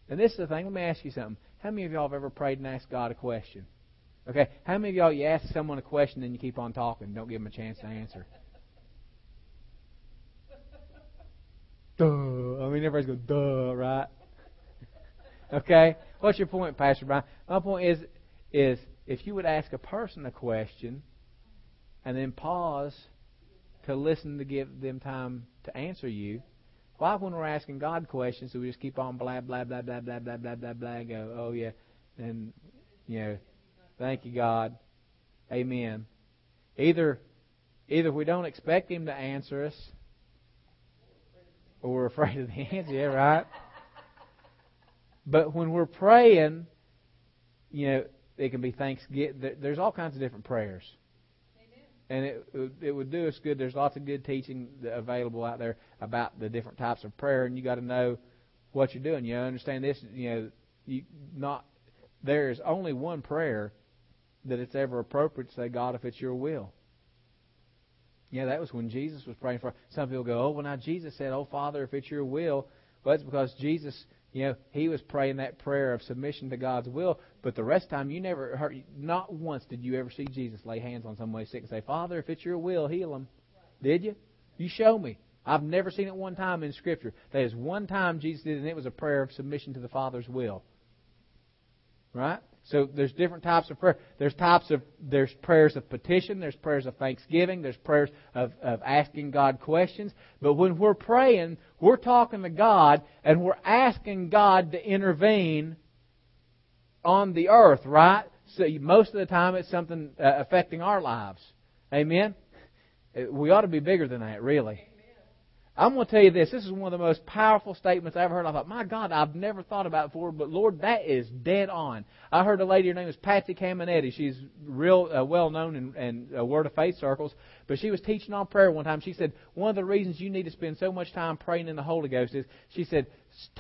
And this is the thing. Let me ask you something. How many of y'all have ever prayed and asked God a question? Okay. How many of y'all you ask someone a question and you keep on talking, don't give them a chance to answer? Duh. I mean, everybody's going, duh, right? okay. What's your point, Pastor Brian? My point is, is if you would ask a person a question and then pause to listen to give them time to answer you, why, when we're asking God questions, do we just keep on blah blah blah blah blah blah blah blah blah go, oh yeah, and you know, thank you God, Amen. Either, either we don't expect Him to answer us, or we're afraid of the answer. Yeah, right. But when we're praying, you know, it can be Thanksgiving. There's all kinds of different prayers and it it would do us good. There's lots of good teaching available out there about the different types of prayer, and you got to know what you're doing. You understand this? You know, you not there is only one prayer that it's ever appropriate to say, God, if it's your will. Yeah, that was when Jesus was praying for. Some people go, oh, well, now Jesus said, oh, Father, if it's your will. Well, that's because Jesus you know, he was praying that prayer of submission to God's will, but the rest of the time you never heard, not once did you ever see Jesus lay hands on somebody sick and say, Father, if it's your will, heal him. Did you? You show me. I've never seen it one time in Scripture. There is one time Jesus did, and it was a prayer of submission to the Father's will. Right? So there's different types of prayer. There's types of there's prayers of petition, there's prayers of thanksgiving, there's prayers of, of asking God questions. But when we're praying, we're talking to God and we're asking God to intervene on the earth, right? So most of the time it's something uh, affecting our lives. Amen. We ought to be bigger than that, really. I'm going to tell you this. This is one of the most powerful statements I ever heard. I thought, my God, I've never thought about it before, but Lord, that is dead on. I heard a lady, her name is Patsy Cameneti. She's real uh, well known in, in uh, Word of Faith circles, but she was teaching on prayer one time. She said, one of the reasons you need to spend so much time praying in the Holy Ghost is, she said,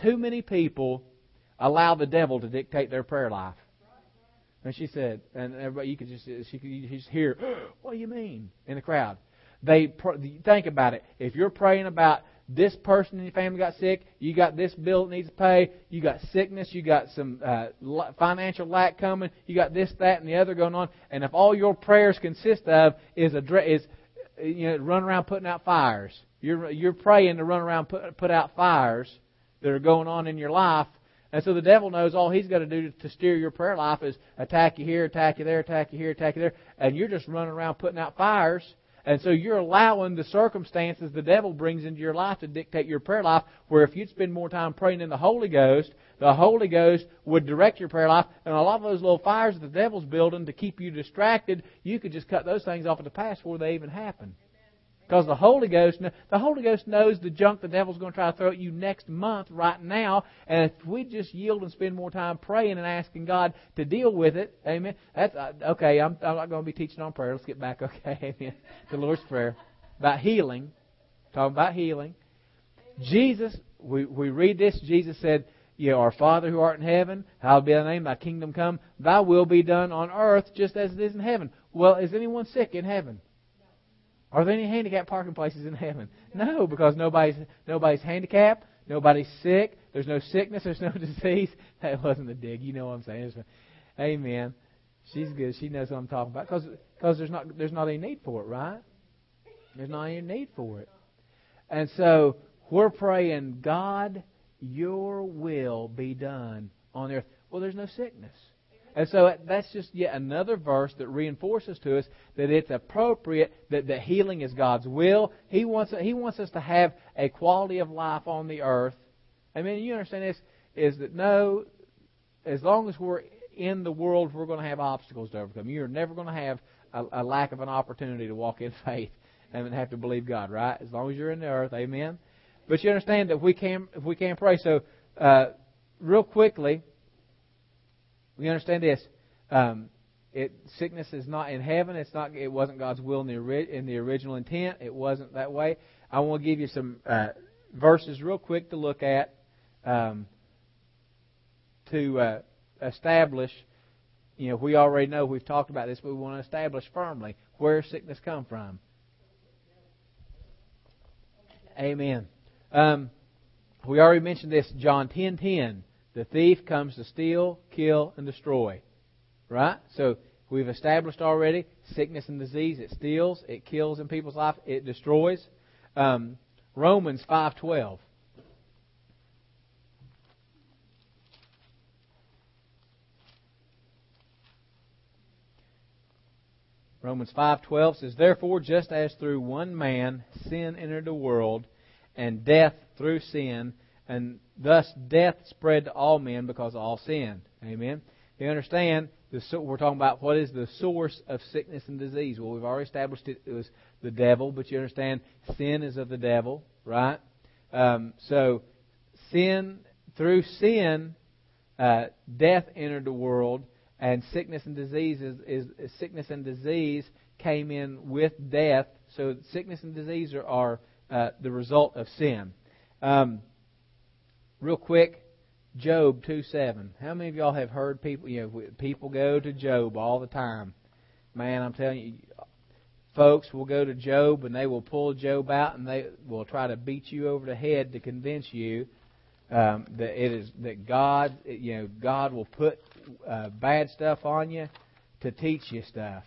too many people allow the devil to dictate their prayer life. And she said, and everybody, you could just, she could just hear, what do you mean? In the crowd. They think about it. If you're praying about this person in your family got sick, you got this bill that needs to pay, you got sickness, you got some uh, financial lack coming, you got this, that, and the other going on, and if all your prayers consist of is a is you know run around putting out fires, you're you're praying to run around put put out fires that are going on in your life. And so the devil knows all he's got to do to steer your prayer life is attack you here, attack you there, attack you here, attack you there, and you're just running around putting out fires and so you're allowing the circumstances the devil brings into your life to dictate your prayer life, where if you'd spend more time praying in the Holy Ghost, the Holy Ghost would direct your prayer life. And a lot of those little fires that the devil's building to keep you distracted, you could just cut those things off at the pass before they even happen. Because the Holy Ghost, the Holy Ghost knows the junk the devil's going to try to throw at you next month, right now. And if we just yield and spend more time praying and asking God to deal with it, Amen. That's uh, okay. I'm, I'm not going to be teaching on prayer. Let's get back, okay, Amen. The Lord's prayer about healing. Talking about healing. Jesus, we we read this. Jesus said, "You our Father who art in heaven, hallowed be thy name. Thy kingdom come. Thy will be done on earth, just as it is in heaven." Well, is anyone sick in heaven? Are there any handicapped parking places in heaven? No, because nobody's nobody's handicapped, nobody's sick, there's no sickness, there's no disease. That wasn't a dig. You know what I'm saying? Amen. She's good. She knows what I'm talking about because because there's not there's not any need for it, right? There's not any need for it. And so we're praying, God, your will be done on earth. Well, there's no sickness. And so that's just yet another verse that reinforces to us that it's appropriate that, that healing is God's will. He wants He wants us to have a quality of life on the earth. I mean, you understand this is that no, as long as we're in the world, we're going to have obstacles to overcome. You're never going to have a, a lack of an opportunity to walk in faith and have to believe God, right? As long as you're in the earth, Amen. But you understand that we can if we can pray. So, uh, real quickly we understand this. Um, it sickness is not in heaven. It's not. It wasn't God's will in the in the original intent. It wasn't that way. I want to give you some uh, verses real quick to look at um, to uh, establish. You know, we already know we've talked about this, but we want to establish firmly where sickness come from. Amen. Um, we already mentioned this, John ten ten. 10. The thief comes to steal, kill, and destroy. Right? So we've established already sickness and disease. It steals, it kills in people's life, it destroys. Um, Romans 5.12. Romans 5:12 says, "Therefore, just as through one man sin entered the world, and death through sin, and thus death spread to all men because all sinned." Amen. You understand? we're talking about what is the source of sickness and disease. Well, we've already established it, it was the devil, but you understand sin is of the devil, right? Um, so sin through sin, uh, death entered the world, and sickness and disease is, is, is, sickness and disease came in with death. So sickness and disease are, are uh, the result of sin. Um, real quick, Job two seven. How many of y'all have heard people? You know, people go to Job all the time. Man, I'm telling you, folks will go to Job and they will pull Job out and they will try to beat you over the head to convince you um, that it is that God, you know, God will put uh, bad stuff on you to teach you stuff.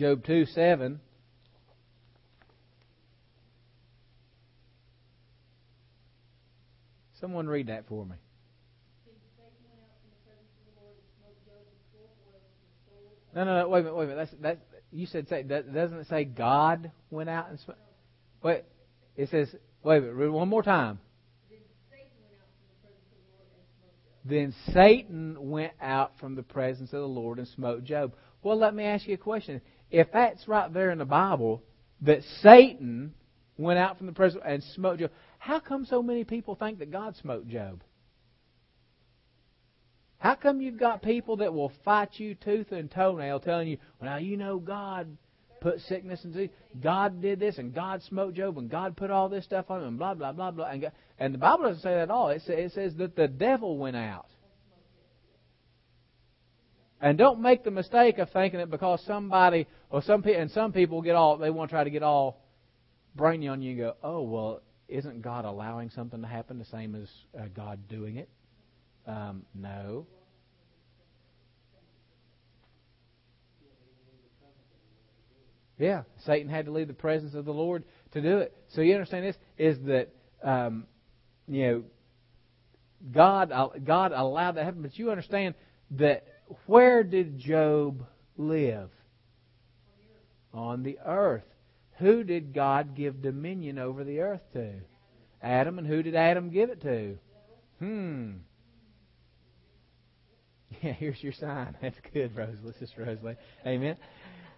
Job 2 7 Someone read that for me. No, no, no. Wait a minute. Wait a minute. That's that. You said say that doesn't it say God went out and sm- wait? It says wait a minute. Read one more time. Then Satan went out from the presence of the Lord and smote Job. Well, let me ask you a question. If that's right there in the Bible, that Satan went out from the presence and smote Job, how come so many people think that God smote Job? How come you've got people that will fight you tooth and toenail telling you, well, now you know God put sickness and disease. God did this and God smote Job and God put all this stuff on him and blah, blah, blah, blah. And, God, and the Bible doesn't say that at all. It says, it says that the devil went out. And don't make the mistake of thinking that because somebody or some people and some people get all they want to try to get all brainy on you and go, oh well, isn't God allowing something to happen the same as uh, God doing it? Um, no. Yeah, Satan had to leave the presence of the Lord to do it. So you understand this is that um, you know God uh, God allowed that to happen, but you understand that where did Job live? On the earth. Who did God give dominion over the earth to? Adam, and who did Adam give it to? Hmm. Yeah, here's your sign. That's good, Rosalie, Sister Rosalie. Amen.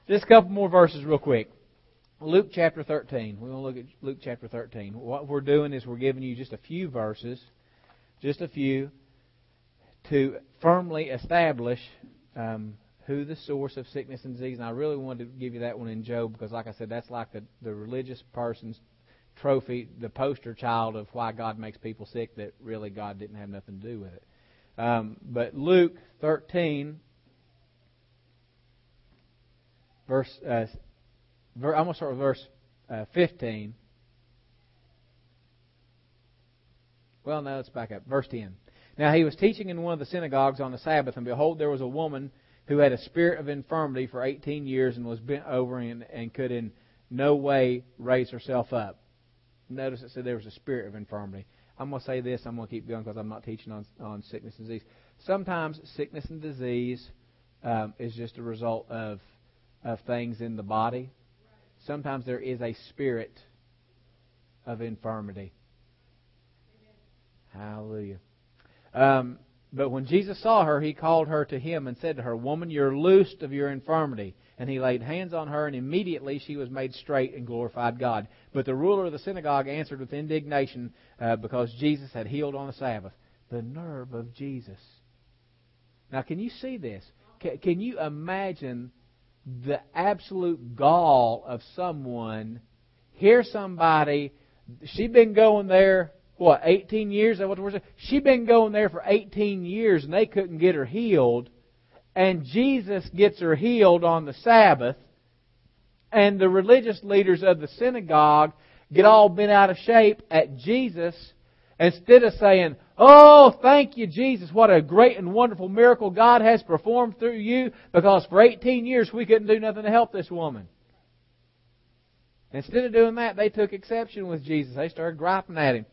Just a couple more verses, real quick. Luke chapter 13. We're going to look at Luke chapter 13. What we're doing is we're giving you just a few verses, just a few, to firmly establish um, who the source of sickness and disease. And I really wanted to give you that one in Job because, like I said, that's like the, the religious person's trophy, the poster child of why God makes people sick that really God didn't have nothing to do with it. Um, but Luke 13, verse, uh, ver, I'm going to start with verse uh, 15. Well, no, let's back up. Verse 10. Now he was teaching in one of the synagogues on the Sabbath, and behold, there was a woman who had a spirit of infirmity for 18 years and was bent over and, and could in no way raise herself up. Notice it said there was a spirit of infirmity. I'm going to say this. I'm going to keep going because I'm not teaching on, on sickness and disease. Sometimes sickness and disease um, is just a result of of things in the body. Sometimes there is a spirit of infirmity. Hallelujah. Um, but when Jesus saw her, he called her to him and said to her, Woman, you're loosed of your infirmity. And he laid hands on her, and immediately she was made straight and glorified God. But the ruler of the synagogue answered with indignation uh, because Jesus had healed on the Sabbath. The nerve of Jesus. Now, can you see this? Can, can you imagine the absolute gall of someone here's somebody, she'd been going there, what, 18 years? She'd been going there for 18 years and they couldn't get her healed. And Jesus gets her healed on the Sabbath. And the religious leaders of the synagogue get all bent out of shape at Jesus instead of saying, Oh, thank you, Jesus. What a great and wonderful miracle God has performed through you because for 18 years we couldn't do nothing to help this woman. Instead of doing that, they took exception with Jesus. They started griping at him.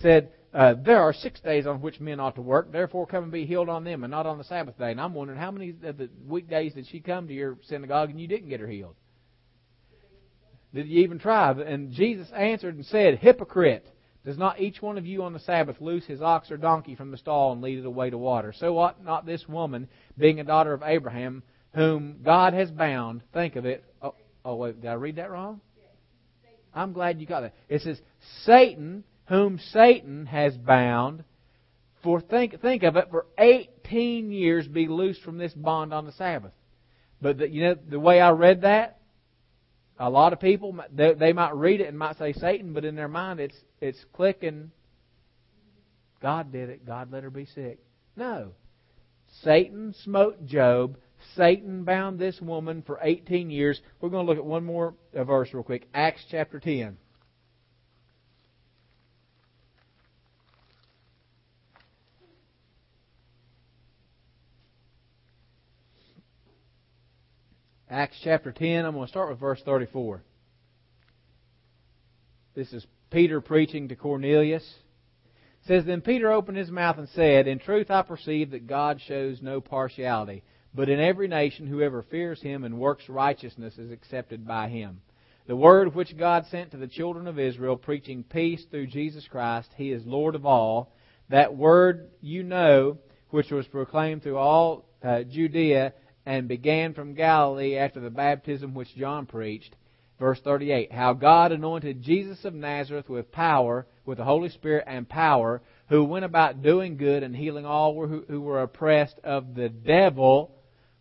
Said, uh, there are six days on which men ought to work, therefore come and be healed on them and not on the Sabbath day. And I'm wondering how many of the weekdays did she come to your synagogue and you didn't get her healed? Did you even try? And Jesus answered and said, Hypocrite! Does not each one of you on the Sabbath loose his ox or donkey from the stall and lead it away to water? So ought not this woman, being a daughter of Abraham, whom God has bound, think of it. Oh, oh wait, did I read that wrong? I'm glad you got that. It says, Satan, whom Satan has bound, for think think of it, for 18 years be loosed from this bond on the Sabbath. But the, you know the way I read that, a lot of people they, they might read it and might say Satan, but in their mind it's it's clicking. God did it. God let her be sick. No, Satan smote Job. Satan bound this woman for 18 years. We're going to look at one more uh, verse real quick. Acts chapter 10. Acts chapter 10, I'm going to start with verse 34. This is Peter preaching to Cornelius. It says, Then Peter opened his mouth and said, In truth I perceive that God shows no partiality, but in every nation whoever fears him and works righteousness is accepted by him. The word which God sent to the children of Israel, preaching peace through Jesus Christ, he is Lord of all. That word you know, which was proclaimed through all uh, Judea and began from Galilee after the baptism which John preached. Verse 38 How God anointed Jesus of Nazareth with power, with the Holy Spirit and power, who went about doing good and healing all who were oppressed of the devil,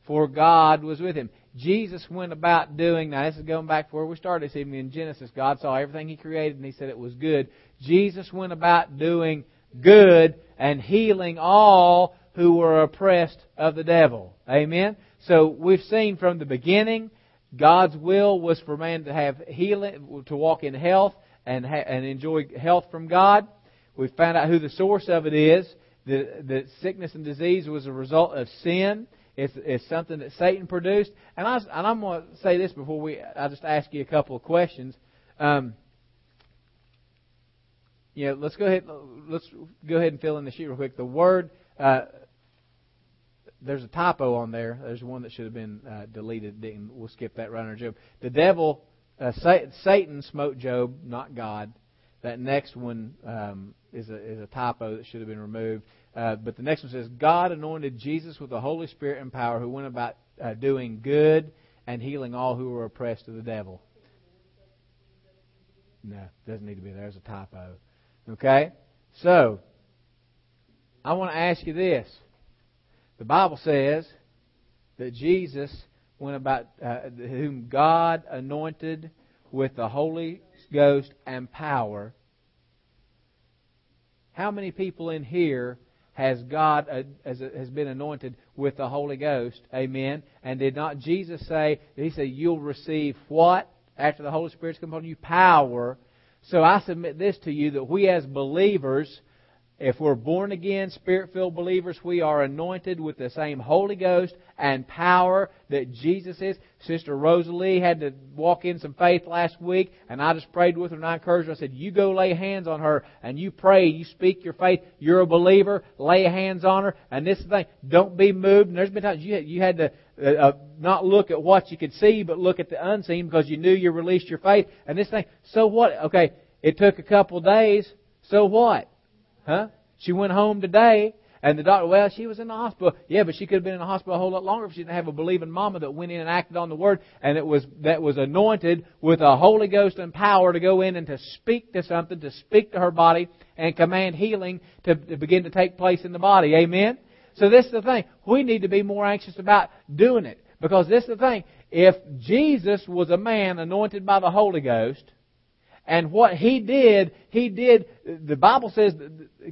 for God was with him. Jesus went about doing, now this is going back to where we started this evening in Genesis. God saw everything He created and He said it was good. Jesus went about doing good and healing all who were oppressed of the devil. Amen? So we've seen from the beginning, God's will was for man to have healing, to walk in health and ha- and enjoy health from God. We found out who the source of it is. That, that sickness and disease was a result of sin. It's, it's something that Satan produced. And, I, and I'm going to say this before we. I just ask you a couple of questions. Um, know, let's go ahead. Let's go ahead and fill in the sheet real quick. The word uh, there's a typo on there. There's one that should have been uh, deleted. Didn't, we'll skip that right under Job. The devil, uh, Satan smote Job, not God. That next one um, is a is a typo that should have been removed. Uh, but the next one says, God anointed Jesus with the Holy Spirit and power, who went about uh, doing good and healing all who were oppressed of the devil. No, doesn't need to be there. There's a typo. Okay, so I want to ask you this. The Bible says that Jesus went about, uh, whom God anointed with the Holy Ghost and power. How many people in here has God uh, has, has been anointed with the Holy Ghost? Amen. And did not Jesus say? He said, "You'll receive what after the Holy Spirit's come upon you? Power." So I submit this to you that we as believers if we're born again, spirit filled believers, we are anointed with the same Holy Ghost and power that Jesus is. Sister Rosalie had to walk in some faith last week, and I just prayed with her and I encouraged her. I said, You go lay hands on her and you pray, you speak your faith. You're a believer, lay hands on her. And this thing, don't be moved. And there's been times you had, you had to uh, uh, not look at what you could see, but look at the unseen because you knew you released your faith. And this thing, so what? Okay, it took a couple days. So what? Huh? She went home today, and the doctor, well, she was in the hospital. Yeah, but she could have been in the hospital a whole lot longer if she didn't have a believing mama that went in and acted on the word, and it was that was anointed with a Holy Ghost and power to go in and to speak to something, to speak to her body, and command healing to, to begin to take place in the body. Amen. So this is the thing. We need to be more anxious about doing it because this is the thing. If Jesus was a man anointed by the Holy Ghost, And what he did, he did, the Bible says,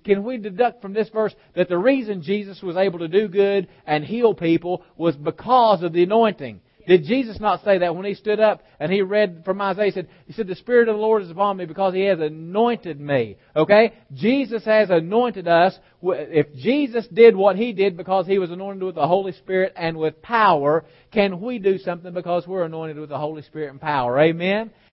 can we deduct from this verse that the reason Jesus was able to do good and heal people was because of the anointing? Did Jesus not say that when he stood up and he read from Isaiah? He said, he said, the Spirit of the Lord is upon me because he has anointed me. Okay? Jesus has anointed us. If Jesus did what he did because he was anointed with the Holy Spirit and with power, can we do something because we're anointed with the Holy Spirit and power? Amen?